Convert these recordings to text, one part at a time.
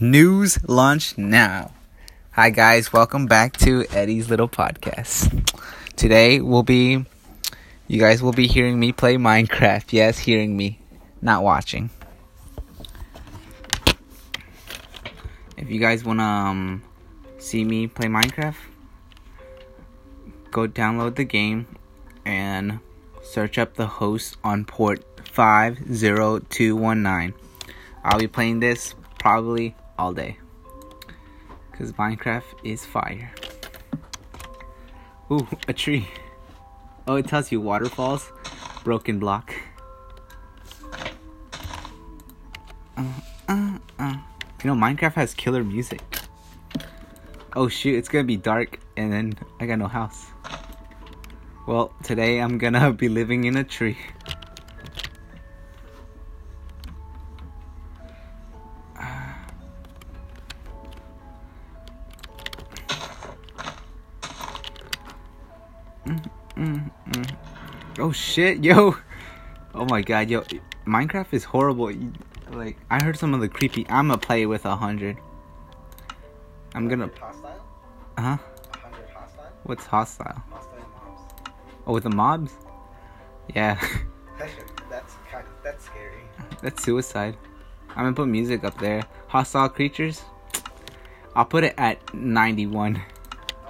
News launch now. Hi guys, welcome back to Eddie's little podcast. Today will be you guys will be hearing me play Minecraft. Yes, hearing me, not watching. If you guys want to um, see me play Minecraft, go download the game and search up the host on port 50219. I'll be playing this probably all day. Because Minecraft is fire. Ooh, a tree. Oh, it tells you waterfalls, broken block. Uh, uh, uh. You know, Minecraft has killer music. Oh shoot, it's gonna be dark and then I got no house. Well, today I'm gonna be living in a tree. Oh shit, yo! Oh my god, yo! Minecraft is horrible. Like I heard some of the creepy. I'm gonna play with a hundred. I'm gonna. Hostile? Huh? hostile? What's hostile? Hostile. Oh, with the mobs? Yeah, That that's kind of, that's scary. that's suicide. I'm gonna put music up there. Hostile creatures. I'll put it at 91. I'm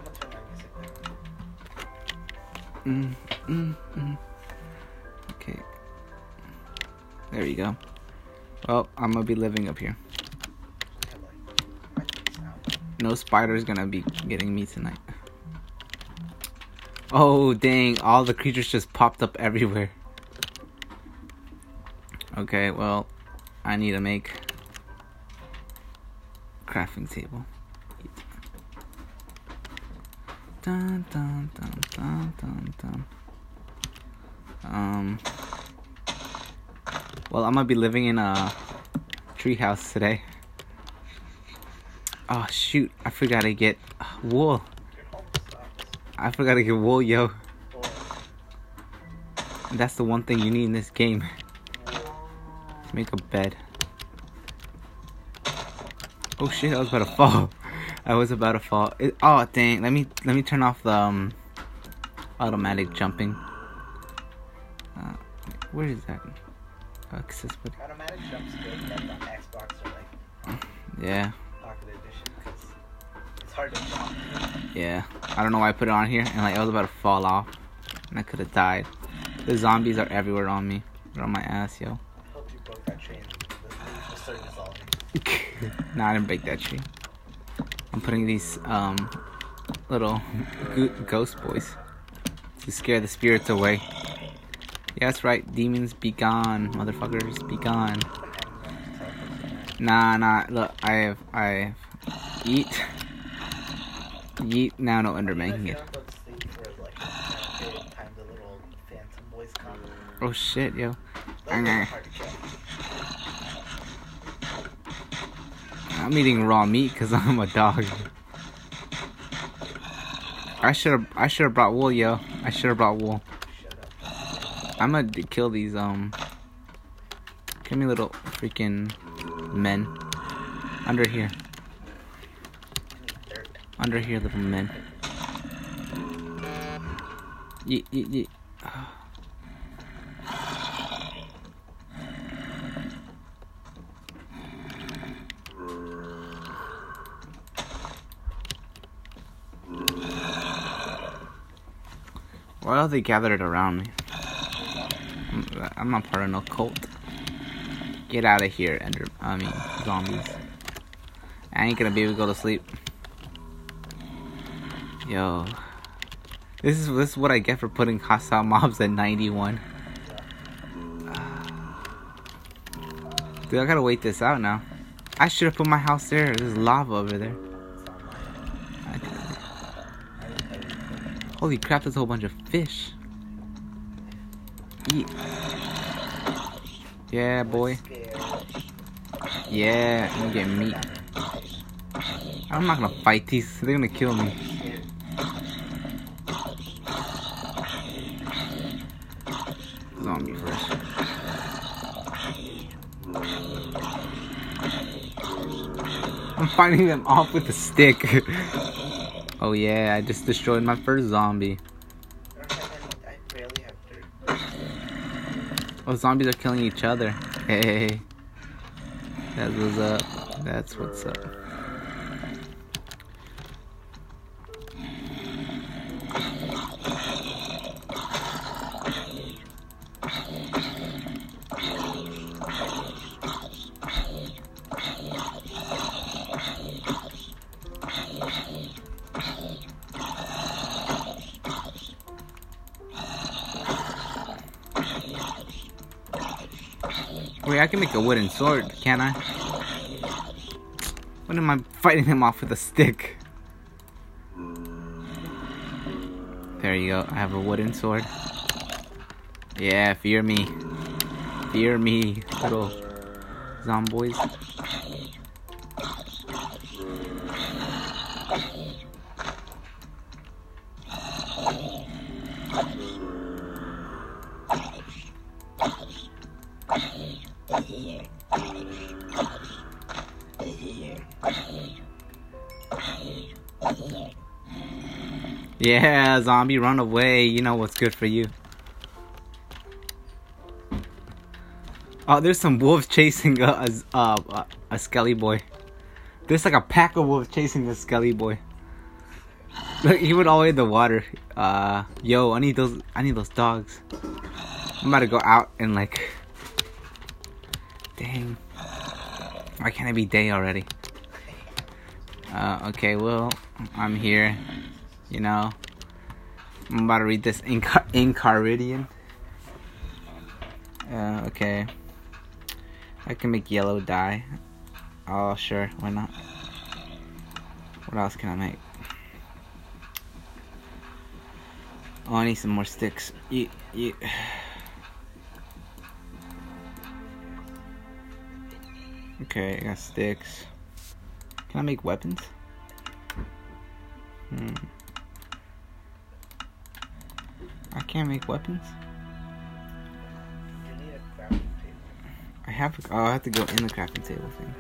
gonna turn my music down. Mm, mm, mm. There you go. Well, I'm gonna be living up here. No spider's gonna be getting me tonight. Oh dang, all the creatures just popped up everywhere. Okay, well, I need to make crafting table. Dun, dun, dun, dun, dun, dun. Um. Well, I'm gonna be living in a treehouse today. Oh shoot! I forgot to get wool. I forgot to get wool, yo. That's the one thing you need in this game. Make a bed. Oh shit! I was about to fall. I was about to fall. It, oh dang! Let me let me turn off the um, automatic jumping. Uh, where is that? Accessibility. automatic jumps good, but on Xbox or like Yeah, Pocket Edition because it's hard to jump. yeah. I don't know why I put it on here, and like I was about to fall off, and I could have died. The zombies are everywhere on me. They're on my ass, yo. I hope you broke that train. The news dissolving. nah, I didn't break that tree. I'm putting these um little ghost boys to scare the spirits away. Yeah, that's right. Demons be gone, motherfuckers be gone. Nah, nah. Look, I have, I have eat, yeet. Now no Enderman can If get. don't go to sleep for like a period of time, the little phantom boys come. Oh shit, yo. Those are Okay. hard to kill. I'm eating raw meat because I'm a dog. I should have, I should have brought wool, yo. I should have brought wool. I'm gonna kill these, um. Give me little freaking men. Under here. Under here, little men. Yeet, yeet, yeet. Why are they gathered around me? I'm- not part of no cult. Get out of here, Ender. I mean, zombies. I ain't gonna be able to go to sleep. Yo, this is this is what I get for putting hostile mobs at 91. Dude, I gotta wait this out now. I should have put my house there. There's lava over there. Holy crap! There's a whole bunch of fish. Eat. Yeah, boy. Yeah, I'm gonna get meat. I'm not gonna fight these. They're gonna kill me. Zombie first. I'm fighting them off with a stick. oh yeah, I just destroyed my first zombie. I don't have any. I barely have dirt. Oh, zombies are killing each other. Hey, that's what's up. That's what's up. I can make a wooden sword, can't I? What am I fighting him off with a stick? There you go. I have a wooden sword. Yeah, fear me. Fear me, little zomboys. Yeah, zombie, run away. You know what's good for you. Oh, there's some wolves chasing a, a, a, a skelly boy. There's like a pack of wolves chasing a skelly boy. Look, he went all the way in the water. Uh, yo, I need those. I need those dogs. I'm about to go out and like. Dang. Why can't it be day already? Uh, okay, well, I'm here. You know, I'm about to read this Incar- Incaridian. Uh, okay. I can make yellow dye. Oh, sure, why not? What else can I make? Oh, I need some more sticks. Eat, eat. Okay, I got sticks. Can I make weapons? Hmm. I can't make weapons. You need a crafting table. I have. Oh, I have to go in the crafting table thing.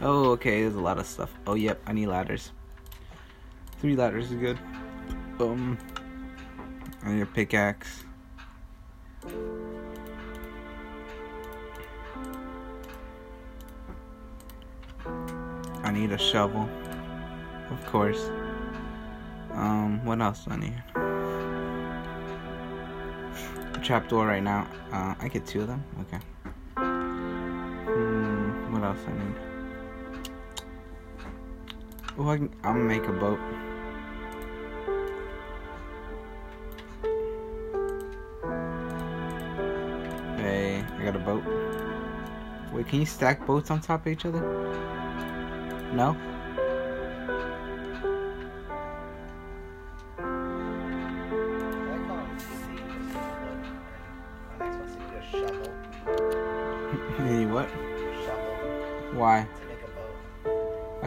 Oh, okay. There's a lot of stuff. Oh, yep. I need ladders. Three ladders is good. Um. I need a pickaxe. I need a shovel. Of course. Um, what else do I need? Trapdoor right now. Uh, I get two of them. Okay. Hmm, what else I need? Oh, I can, I'll make a boat. Hey, I got a boat. Wait, can you stack boats on top of each other? No?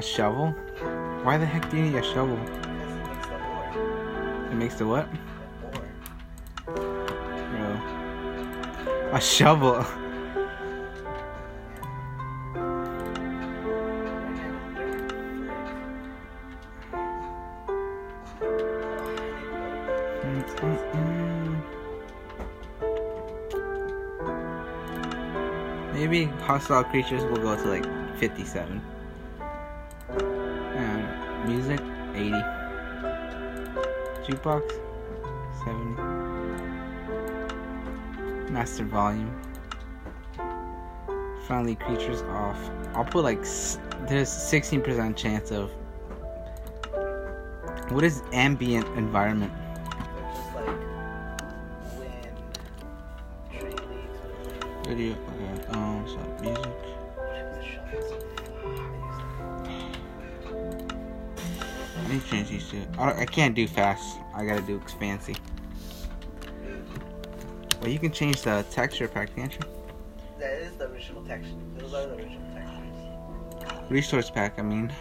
A shovel? Why the heck do you need a shovel? It makes the what? Ore. Oh. A shovel. Maybe hostile creatures will go to like 57. Jukebox, 70. Master volume. Friendly creatures off. I'll put like there's 16% chance of. What is ambient environment? Just like wind, tree leaves. Video. Okay. Um. So music. Whatever the shovels. I need to change these two. I, I can't do fast. I gotta do fancy. Well, you can change the texture pack, can't you? That is the original texture. Those are the original textures. Resource pack. I mean.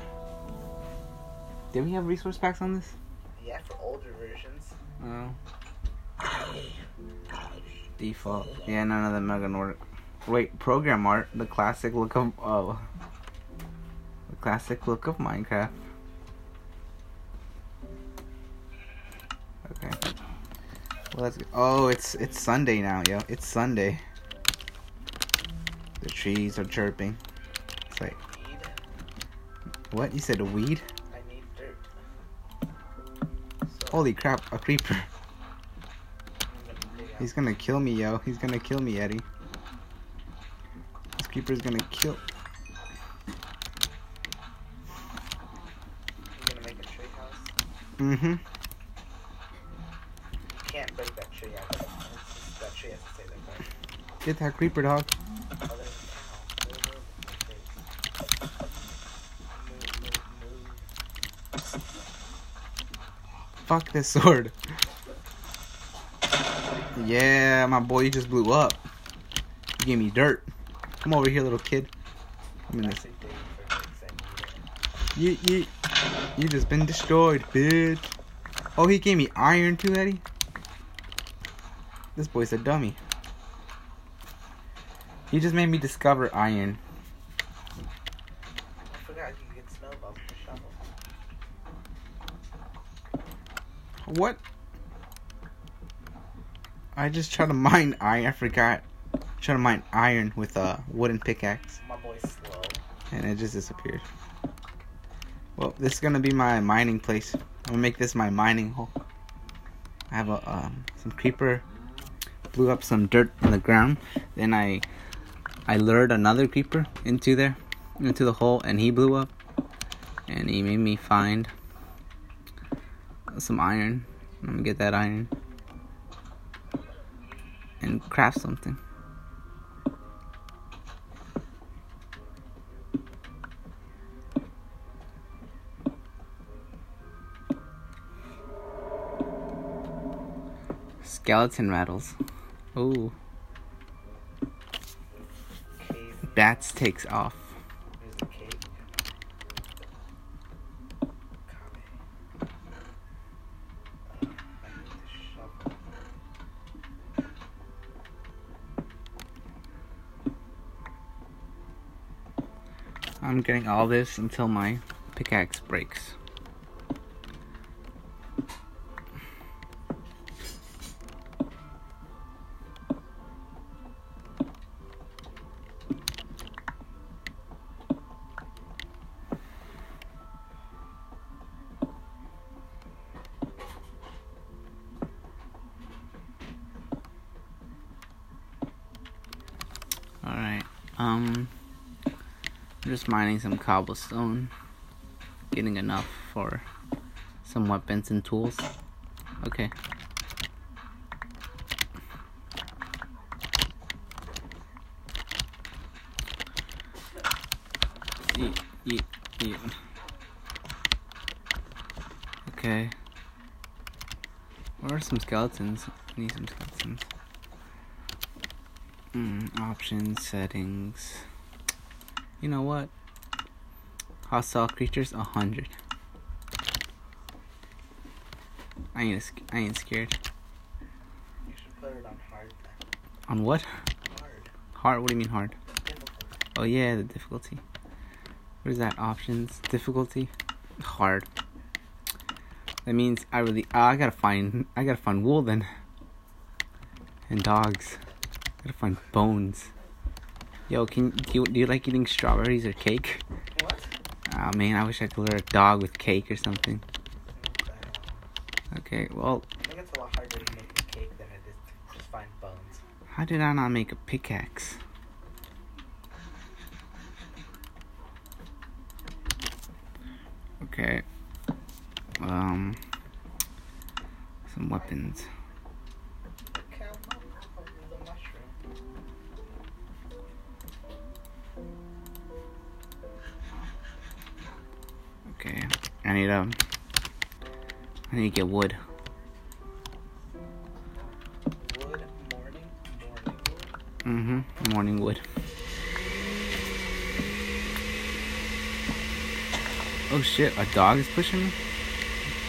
Did we have resource packs on this? Yeah, for older versions. No. Default. Yeah, none of them are gonna work. Wait, Programmer Art, the classic look of oh, the classic look of Minecraft. Okay. Well, let's go. Oh, it's it's Sunday now, yo. It's Sunday. The trees are chirping. It's like, what? You said a weed? Holy crap, a creeper. He's gonna kill me, yo. He's gonna kill me, Eddie. This creeper's gonna kill. Mm-hmm. You can't break that tree out. It's just, that tree has to stay there. Right? Get that creeper, dog. Fuck this sword. Yeah, my boy, you just blew up. You gave me dirt. Come over here, little kid. I'm in this. You, you, you just been destroyed, bitch. Oh, he gave me iron too, Eddie. This boy's a dummy. He just made me discover iron. I forgot you could get snowballs with a shovel. What? I just tried to mine iron. I forgot. Trying to mine iron with a wooden pickaxe, My boy's slow. and it just disappeared. Well, this is gonna be my mining place. I'm gonna make this my mining hole. I have a um, some creeper blew up some dirt in the ground. Then I I lured another creeper into there, into the hole, and he blew up. And he made me find some iron. I'm gonna get that iron and craft something. Skeleton rattles. Ooh, bats takes off. I'm getting all this until my pickaxe breaks. Mining some cobblestone, getting enough for some weapons and tools. Okay. Eat, eat, eat. Okay. Where are some skeletons? I need some skeletons. Mm, options, settings. You know what? Hostile creatures, a hundred. I ain't, I ain't scared. You should put it on hard. On what? Hard. Hard? What do you mean hard? Oh yeah, the difficulty. What is that? Options, difficulty, hard. That means I really. Uh, I gotta find. I gotta find wool then. And dogs. Gotta find bones. Yo, can do you, do you like eating strawberries or cake? Ah man, I wish I could lure a dog with cake or something. What the hell? Okay, well, I think it's a lot harder to make a cake than it is to just find bones. how did I not make a pickaxe? Okay. Um. Some weapons. I need um. I need to get wood. Wood, morning, morning wood. Mm-hmm. Morning wood. Oh shit! A dog is pushing me.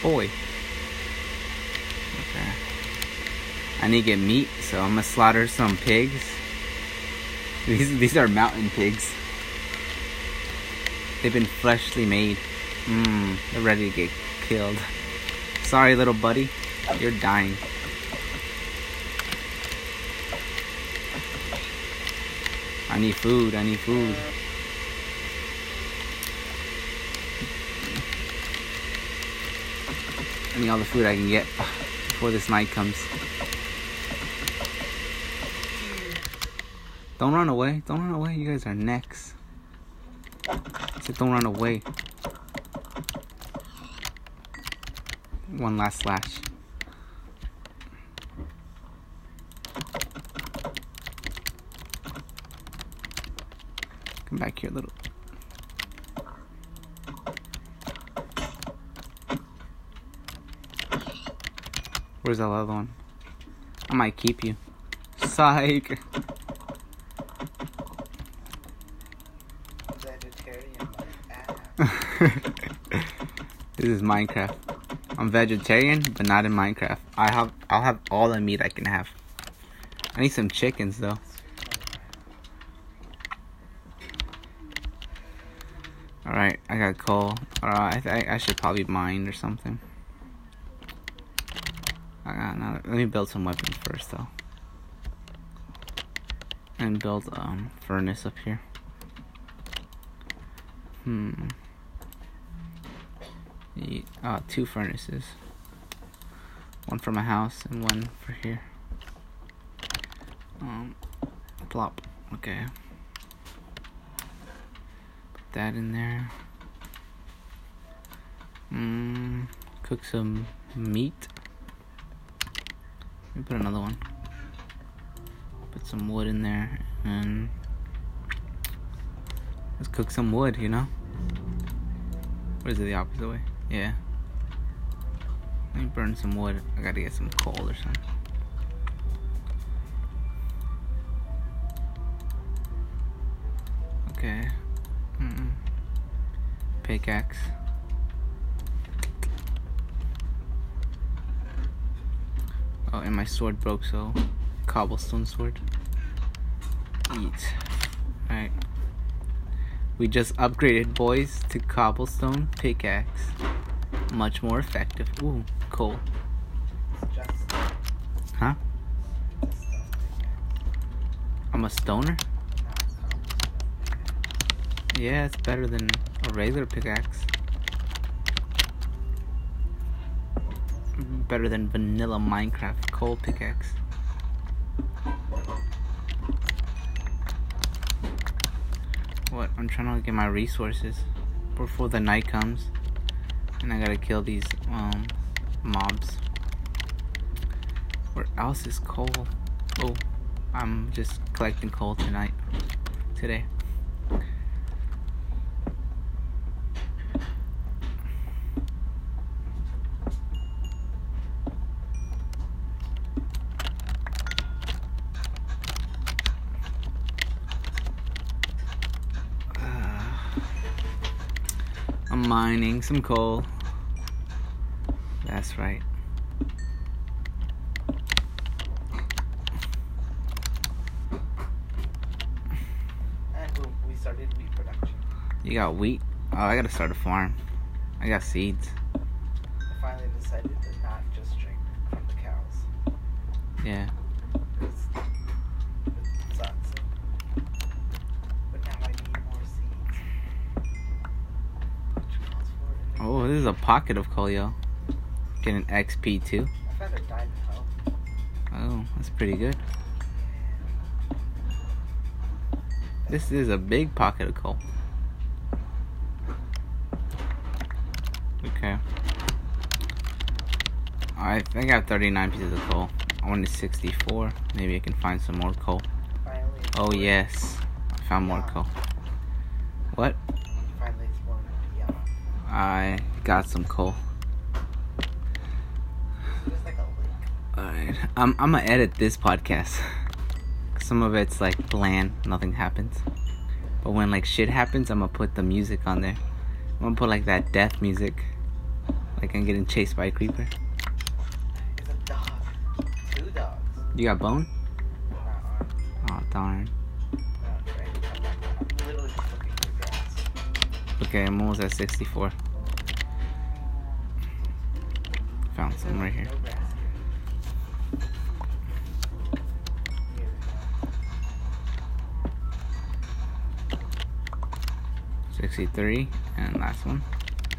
Boy. Okay. I need to get meat, so I'm gonna slaughter some pigs. These these are mountain pigs. They've been freshly made. Mmm, they're ready to get killed. Sorry, little buddy. You're dying. I need food. I need food. I need all the food I can get before this night comes. Don't run away. Don't run away. You guys are next. I said don't run away. One last slash. Come back here, a little. Where's that other one? I might keep you. Psych. Vegetarian like ass. this is Minecraft. I'm vegetarian, but not in Minecraft. I have I'll have all the meat I can have. I need some chickens though. All right, I got coal. Alright, I, th- I should probably mine or something. I another. Let me build some weapons first though, and build um furnace up here. Hmm. Uh, two furnaces. One for my house and one for here. Um, plop. Okay. Put that in there. Mm, cook some meat. Let me put another one. Put some wood in there and let's cook some wood, you know? Or is it the opposite way? Yeah. Let me burn some wood. I gotta get some coal or something. Okay. Mm-mm. Pickaxe. Oh, and my sword broke, so cobblestone sword. Eat. Alright. We just upgraded, boys, to cobblestone pickaxe. Much more effective. Ooh, coal. Huh? I'm a stoner? Yeah, it's better than a regular pickaxe. Mm-hmm, better than vanilla Minecraft coal pickaxe. What? I'm trying to get my resources before the night comes. And I gotta kill these um mobs. Where else is coal? Oh, I'm just collecting coal tonight. Today. I'm mining some coal. That's right. And boom, we started wheat production. You got wheat? Oh, I gotta start a farm. I got seeds. I finally decided to not just drink from the cows. Yeah. It's, it sucks. But now I need more seeds. Which calls for an Oh, this is a pocket of coal, yo. Getting XP too. I found a diamond hoe. Oh, that's pretty good. This is a big pocket of coal. Okay. I think I have 39 pieces of coal. I wanted 64. Maybe I can find some more coal. Finally. Oh, yes. I found more coal. What? Finally I got some coal. Alright. I'm, I'm gonna edit this podcast. Some of it's like bland, nothing happens. But when like shit happens, I'm gonna put the music on there. I'm gonna put like that death music. Like I'm getting chased by a creeper. It's a dog. Two dogs. You got bone? Oh darn. Okay, I'm almost at 64. Found some right here. 63 and last one.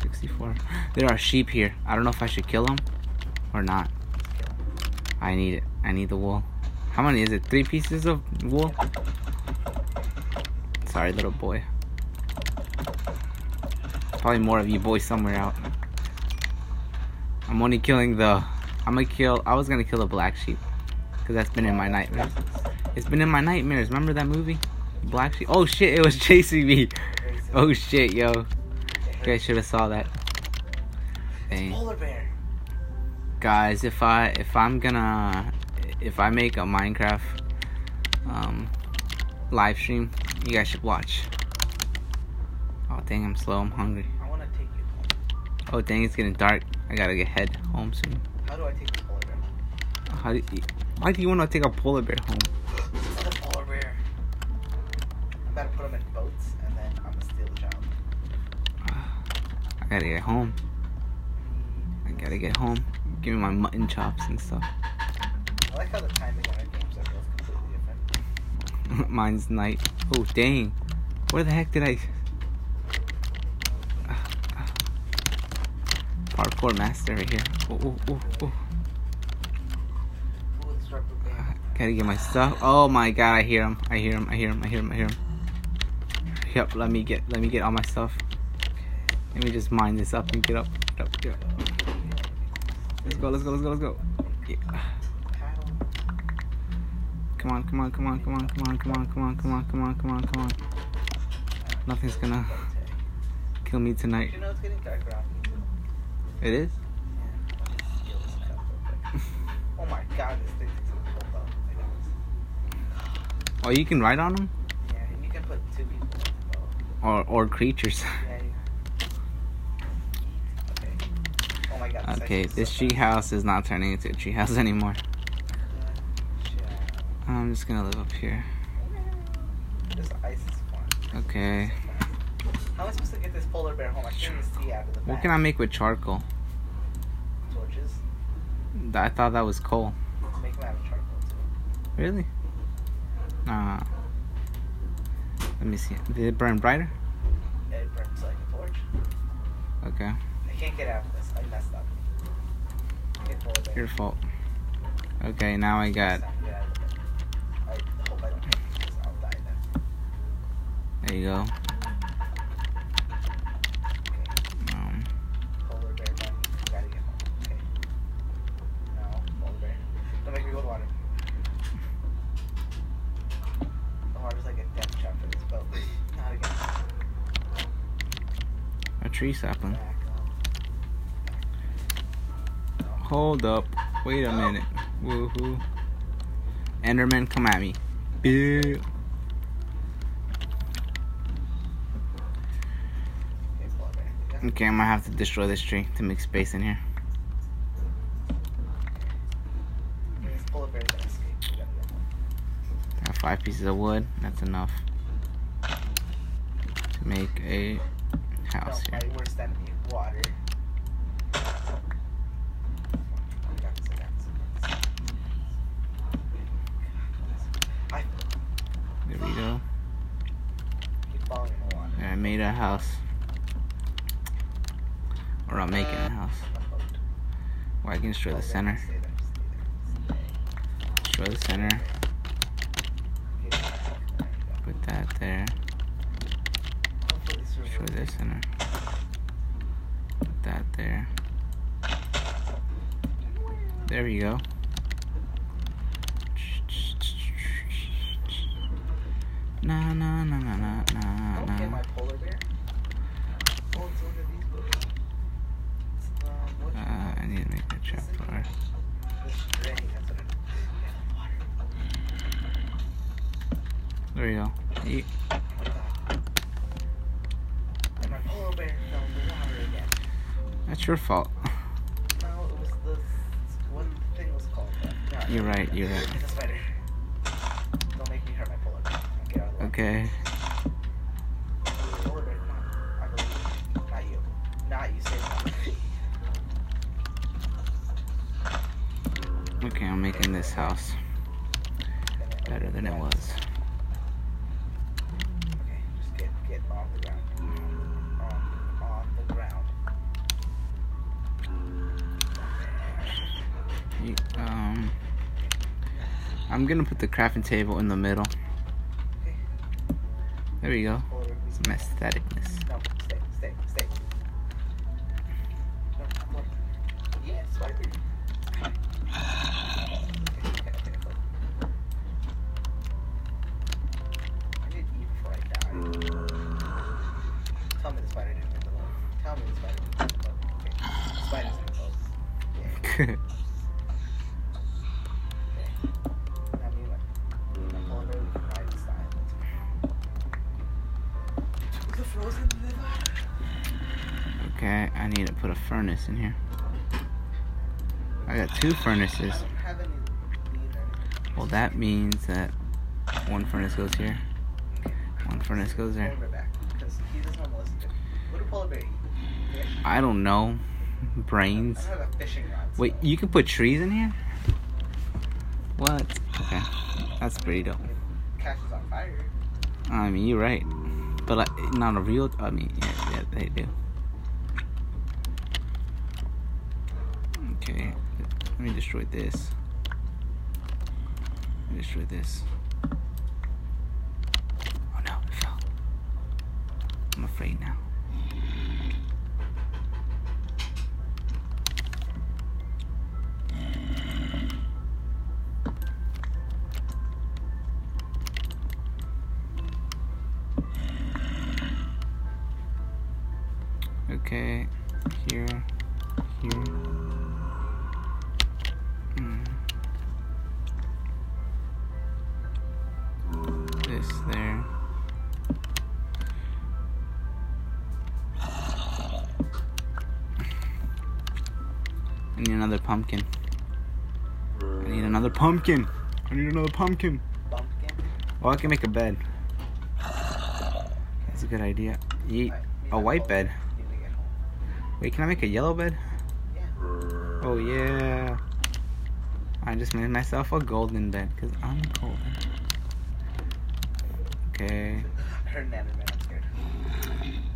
64 there are sheep here. I don't know if i should kill them or not. I need it. I need the wool. How many is it? Three pieces of wool? Sorry little boy. Probably more of you boys somewhere out i'm only killing the i'm gonna kill i was gonna kill the black sheep because that's been in my nightmares it's been in my nightmares remember that movie black sheep oh shit it was chasing me Oh shit, yo. You guys should have saw that. Dang. Polar bear. Guys, if I if I'm gonna if I make a Minecraft um live stream, you guys should watch. Oh dang, I'm slow. I'm hungry. I want to take you home. Oh dang, it's getting dark. I gotta get head home soon. How do I take this polar bear home? How do you, why do you want to take a polar bear home? It's a polar bear. I'm about to put them in boats and then I'm gonna steal the child. I gotta get home. I gotta get home. Give me my mutton chops and stuff. I like how the timing on our games are both completely different. Mine's night. Oh dang. Where the heck did I Parkour master right here. Oh, oh, oh, oh. Ooh, rubber band. Gotta get my stuff. Oh my god, I hear him. I hear him. I hear him. I hear him. I hear him. Yep, let me get let me get all my stuff. Let me just mine this up and get up. Get up, get up. Let's go, let's go, let's go, let's go. Come on, come on, come on, come on, come on, come on, come on, come on, come on, come on, come on. Nothing's gonna kill me tonight. You know it's getting dark around real quick. Oh my god, this thing is up. Oh, you can ride on them? Yeah, you can put two people in the boat. Or or creatures. Yeah. Okay. Oh my god. this Okay, this tree house is not turning into a tree house anymore. I'm just gonna live up here. This ice is fun. Okay. How am I supposed to get this polar bear home? I can't even see out of the back. What can I make with charcoal? Torches. I thought that was coal. Make them out of charcoal too. Really? Nah. Let me see. Did it burn brighter? It burns like a torch. Okay. I can't get out of this. I messed up. Okay. Your fault. Okay, now I got. There you to get out of it. I hope I don't hit this. I'll die then. There you go. Okay. Um, Polar bear bunny. Gotta get home. Okay. No, polar bear. Don't make me go to water. The water's like a death trap for this boat. Not again. a tree sapling. Hold up. Wait a minute. Woohoo. Enderman, come at me. Okay, I'm gonna have to destroy this tree to make space in here. Five pieces of wood. That's enough to make a house no, here. Worse than water. There we go. I made a house. Or I'm making a house. Well, I can destroy the center. Destroy the center. Put that there through this and put that there. There we go. Na na na na na na na. Okay, my polar bear. Uh, I need to make that. There we go. Eat. It's your fault. No, it was the what thing was called. You're right. You're right. It's a spider. Don't make me hurt my polar. Okay. Okay, I'm making this house better than it was. You- Um, I'm gonna put the crafting table in the middle. There we go. Some aestheticness. Furnace in here. I got two furnaces. Well, that means that one furnace goes here, one furnace goes there. I don't know. Brains. Wait, you can put trees in here? What? Okay, that's pretty dope. I mean, you're right, but like, not a real. I mean, yeah, yeah, they do. Okay, let me destroy this. Let me destroy this. Oh no, it fell. I'm afraid now. Pumpkin. I need another pumpkin. I need another pumpkin. Bumpkin. Well, oh, I can make a bed. That's a good idea. Yeet. Alright, A white bed. need to get home. Wait, can I make a yellow bed? Yeah. Oh yeah. I just made myself a golden bed because I'm golden. Okay, I heard an enderman. I'm scared.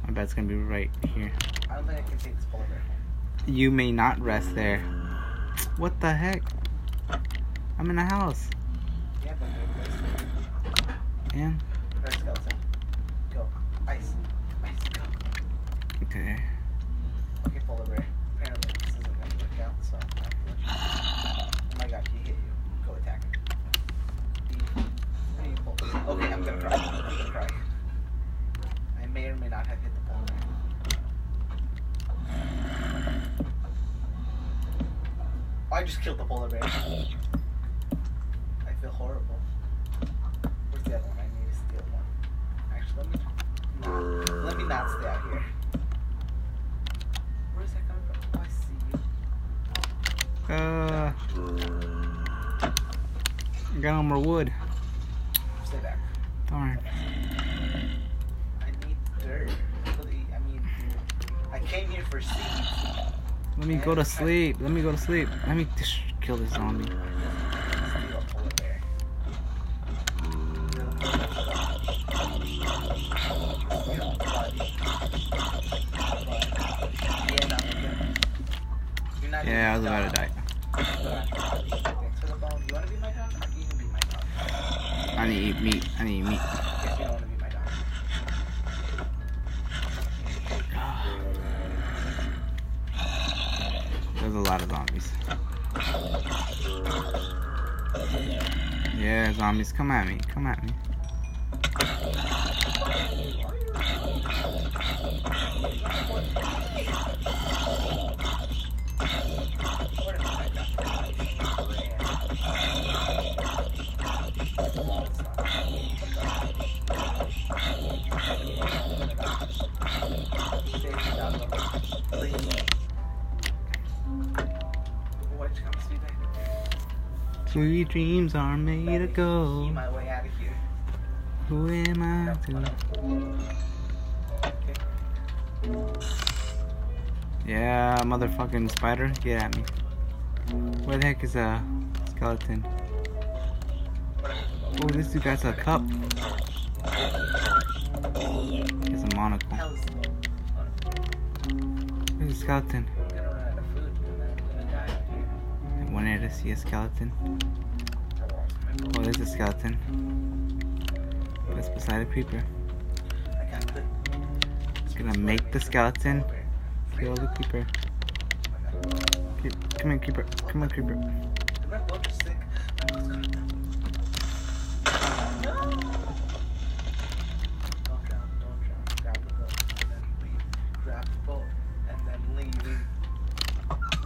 my bed's gonna be right here. I don't think I can take this polar bear. You may not rest there. What the heck? I'm in a house. Yeah, skeleton. Go. Ice. Ice. Go. Okay. Okay. Apparently this isn't gonna work out, so. Oh my gosh, he hit you. Go attack him. Okay, I'm gonna cry. I'm gonna cry. I may or may not have hit the polar bear. I just killed the polar bear. I feel horrible. Where's the other one? I need to steal one. Actually, let me. No, let me not stay out here. Where's that coming from? Oh, I see you. Uh. I got no more wood. Stay back. Darn. I need dirt. I mean, I came here for seeds. Let me go to sleep. Let me go to sleep. Let me just kill this zombie. Yeah, I was about to die. I need meat. I need meat. A lot of zombies. Yeah, zombies, come at me. Come at me. Sweet dreams are made to go. my way out of here. Who am I to? Okay. Yeah, motherfucking spider, get at me. Where the heck is uh skeleton. What I have to Oh, this dude got a cup. Has a monocle. There's a skeleton. See a skeleton. Oh, there's a skeleton. That's beside a creeper. I got. Gonna make the skeleton. Kill the creeper. Creep- Come here, creeper. Come on, creeper.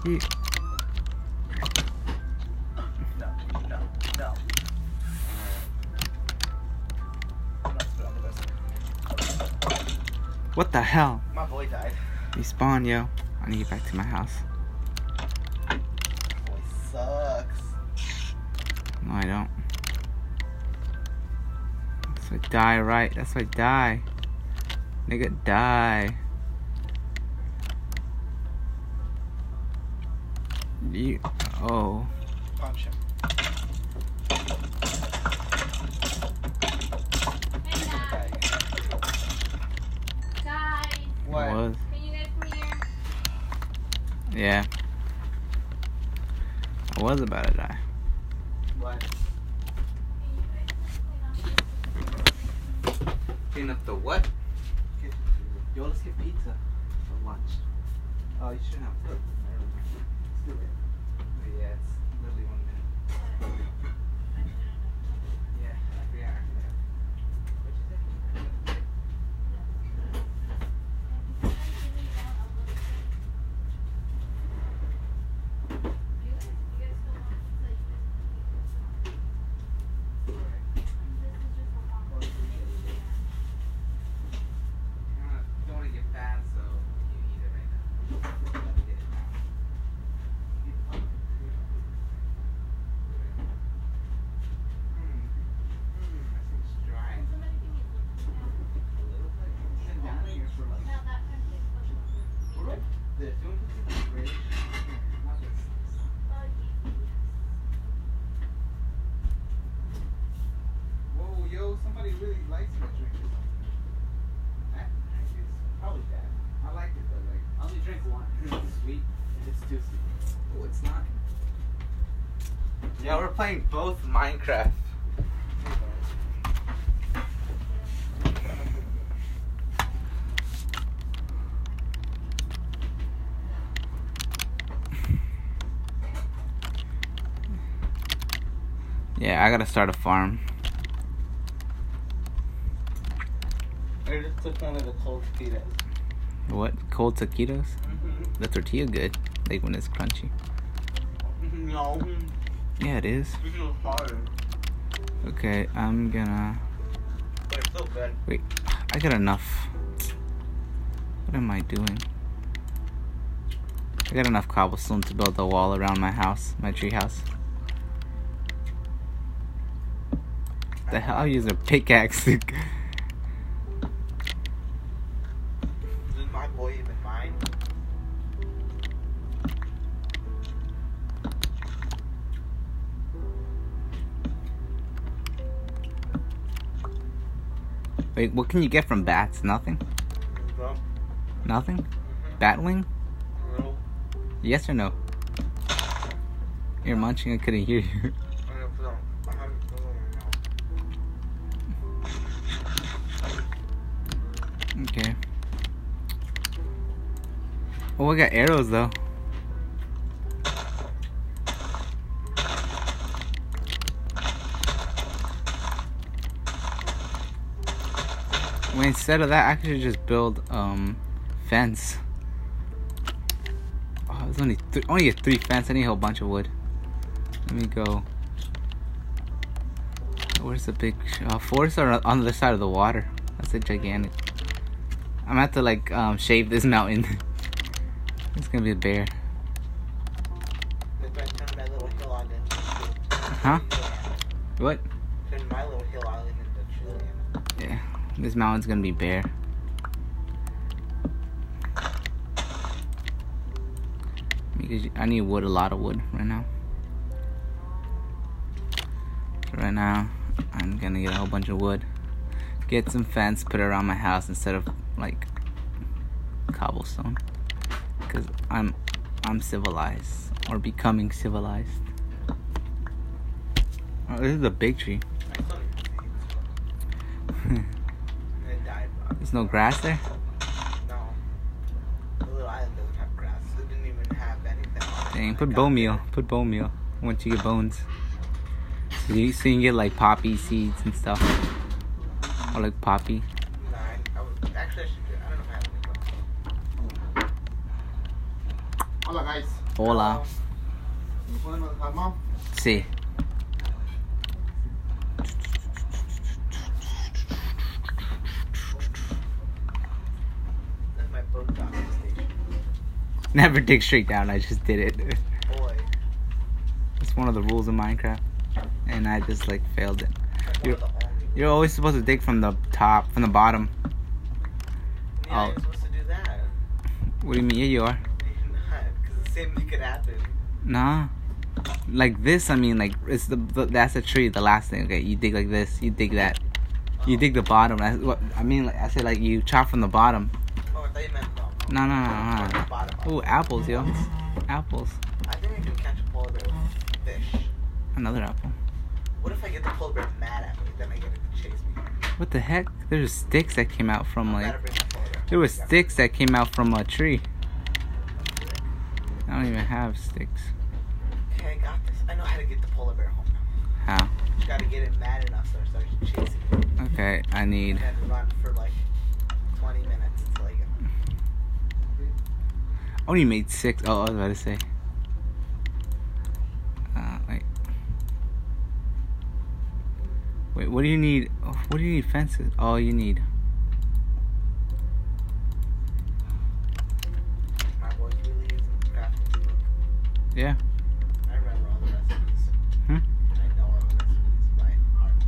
Did What the hell? My boy died. He Respawn, yo. I need to get back to my house. Boy sucks. No, I don't. That's why die right. That's why I die. Nigga, die. You. Oh. Punch him. Hey Die guys, again. guys, What? Was. can you guys come here? Yeah. I was about to die. What? You guys clean up the what? Yo, let's get pizza for lunch. Oh, you shouldn't have put. Let's do it. Yeah, it's literally one minute. Yeah, yeah. Don't want to get fat, so you eat it right now. Let me get it now. Mm. Mm, that seems dry. A little bit. Sit down here for like. This. You want to put this right? Not this. Whoa, yo, somebody really likes my drink or something. That drink is probably bad. I like it, but like, I only drink one. it's sweet. It's too sweet. Oh, it's not. Yeah, we're playing both Minecraft. Yeah, I gotta start a farm. I just took one of the cold pitas. What? Cold taquitos? Mm-hmm. The tortilla good, like when it's crunchy. No, Yeah, it is. this is hard. Okay, I'm gonna. But it's so good. Wait, I got enough. What am I doing? I got enough cobblestone to build a wall around my house, my tree house. The hell? I'll use a pickaxe. Wait, what can you get from bats? Nothing? Bro. Nothing? Mm-hmm. Batwing? No. Yes or no? You're munching, I couldn't hear you. I don't know. I haven't put it in my mouth. Okay. Oh, I got arrows though. Well, instead of that, I could just build um fence. Oh, it's only th- only a three fence. I need a whole bunch of wood. Let me go. Where's the big uh, forests are on the other side of the water? That's a gigantic. I'm gonna have to like um, shave this mountain. it's gonna be a bear. Huh? I turn my little hill island into Huh? What? Turn my little hill island into Chilean. Yeah, this mountain's gonna be bare. Because I need wood, a lot of wood right now. right now. I'm gonna get a whole bunch of wood, get some fence, put it around my house instead of like cobblestone, because I'm I'm civilized or becoming civilized. Oh, this is a big tree. I still need to see it. It died. bro. There's no grass there. No. The little island doesn't have grass. It didn't even have anything. Dang, put got bone there. meal. Put bone meal once you get bones. So you, so you can get like poppy seeds and stuff. Or like poppy. No, I, I was, actually I should do it. I don't know if I have any. Hola guys. Hola. Um, ¿Me pueden dejar más? Sí. That's my boat docking station. Never dig straight down. I just did it. Boy. It's one of the rules of Minecraft. And I just like failed it. You're- one of the only You're always supposed to dig from the top, from the bottom. Yeah, Oh. you're supposed to do that. What do you mean? Yeah, you are. Not, because the same thing could happen. Nah. Like this, I mean, like it's the, the that's a tree. The last thing. Okay, you dig like this. You dig that. You Oh. dig the bottom. That's what I mean. Like I said, like you chop from the bottom. Oh, I thought you meant no. No, no, no, From the no. bottom up. Ooh, apples, yo. Apples. I think I can catch a polar bear with fish. Another apple. What if I get the polar bear mad at me? Then I get it to chase me. What the heck? There's sticks that came out from like. glad I bring the polar bear. There were sticks that came out from a tree. I don't even have sticks. Okay, I got this. I know how to get the polar bear home now. How? Just gotta get it mad enough so it starts chasing me. Okay, I need. And then run for like 20 minutes until I get home. I only made six. Oh, I was about to say. Uh, wait. Wait, what do you need? What do you need fences? All you need. My boy's really using crafting book. Yeah. I remember all the recipes. Hmm? I know all the recipes by heart.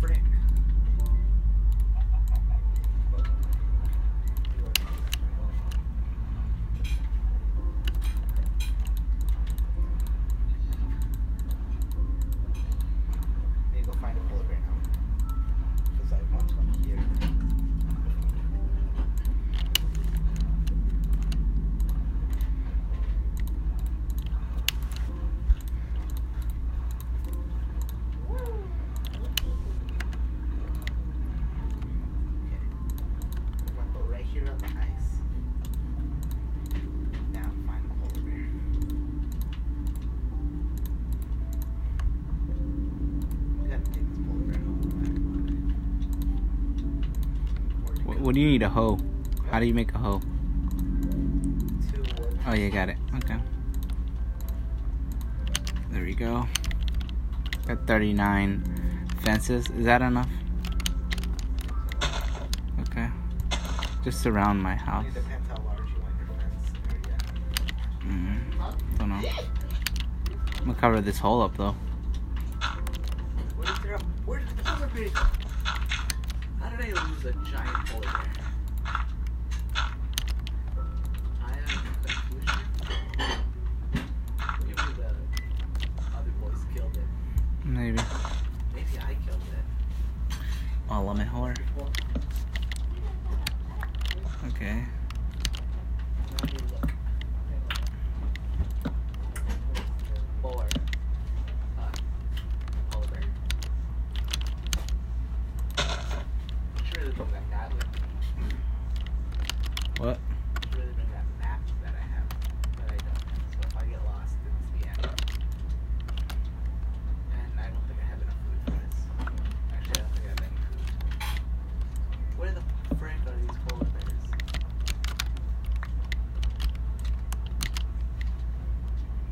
Frick. Need to go find a polar bear now. Because I want one here. I'm gonna go right here on the ice. Now find a polar bear. We gotta take this polar bear home. Where'd it What, go? what do you need? A hoe. How do you make a wood. Oh, you got it. Okay. There we go. Got 39 fences. Is that enough? Okay. Just surround my house. It depends how large you want your fence area. Mm, don't know. I'm gonna cover this hole up though. Where did, where did the polar bear go? How did I lose a giant polar bear? I am confusion. Maybe the other boys killed it. Maybe. Maybe I killed it. Oh, let me whore. Okay. Let me look. Four. Uh, polar bear. Should really bring that map with me. What? Should really bring that map that I have, but I don't. So if I get lost, it's the end. And I don't think I have enough food for this. Actually, I don't think I have any food. Where the frick are these polar bears?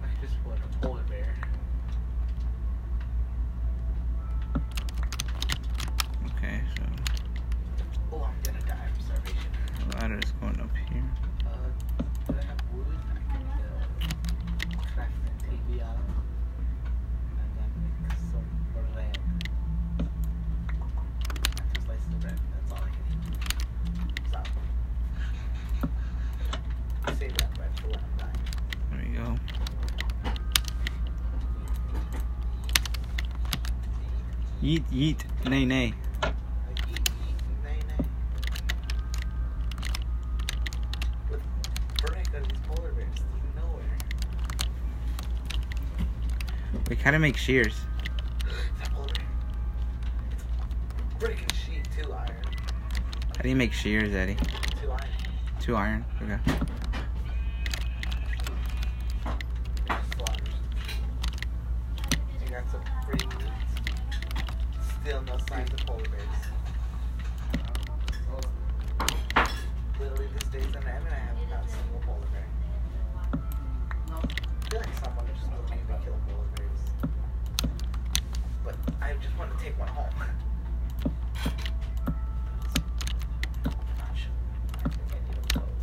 I just want a polar bear. Okay, so Oh, I'm gonna die of starvation. the ladder is going up here. Uh, do I have wood? I can uh, craft a TV out of it. And then make some bread. And two slices of bread. That's all I can eat. Yeet, yeet, nay, nay. Like, eat, eat, nay, nay. With Brick of these polar bears, there's nowhere. We kind of make shears. That polar bear. It's brick and sheet, two iron. How do you make shears, Eddie? Two iron. Two iron. Okay. Slaughters. You got some pretty meat. Still no signs of polar bears. Literally this day's on the end and I haven't found a single polar bear. I feel like someone is just looking to kill polar bears. But I just want to take one home. I'm not sure. I think I need a boat.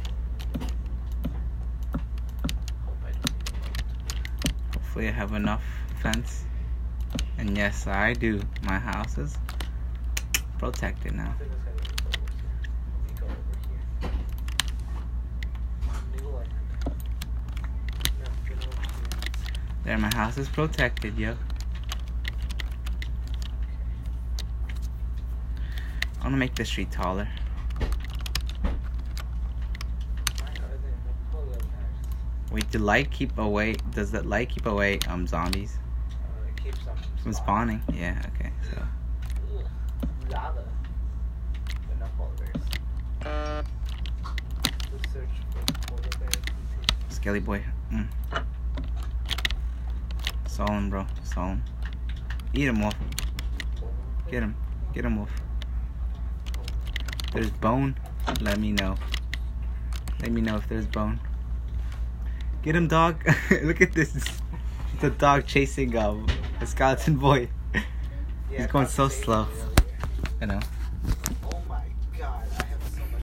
Hope I don't need a boat. Hopefully, I have enough fence. And yes, I do. My house is protected now. There, my house is protected, yo. I'm gonna make the street taller. Why are they in the polar bears? Wait, the light keep away? Does that light keep away um zombies Uh, it keeps them from spawning? Yeah. Okay. So. Lava. But no polar bears. Let's search for polar bears. Skelly boy. Mm. Solemn, bro. Solemn. Eat him, Wolf. Get him. Get him, Wolf. There's bone. Let me know. Let me know if there's bone. Get him, dog. Look at this. It's a dog chasing um, a skeleton boy. Yeah, He's going so slow. I know. God, I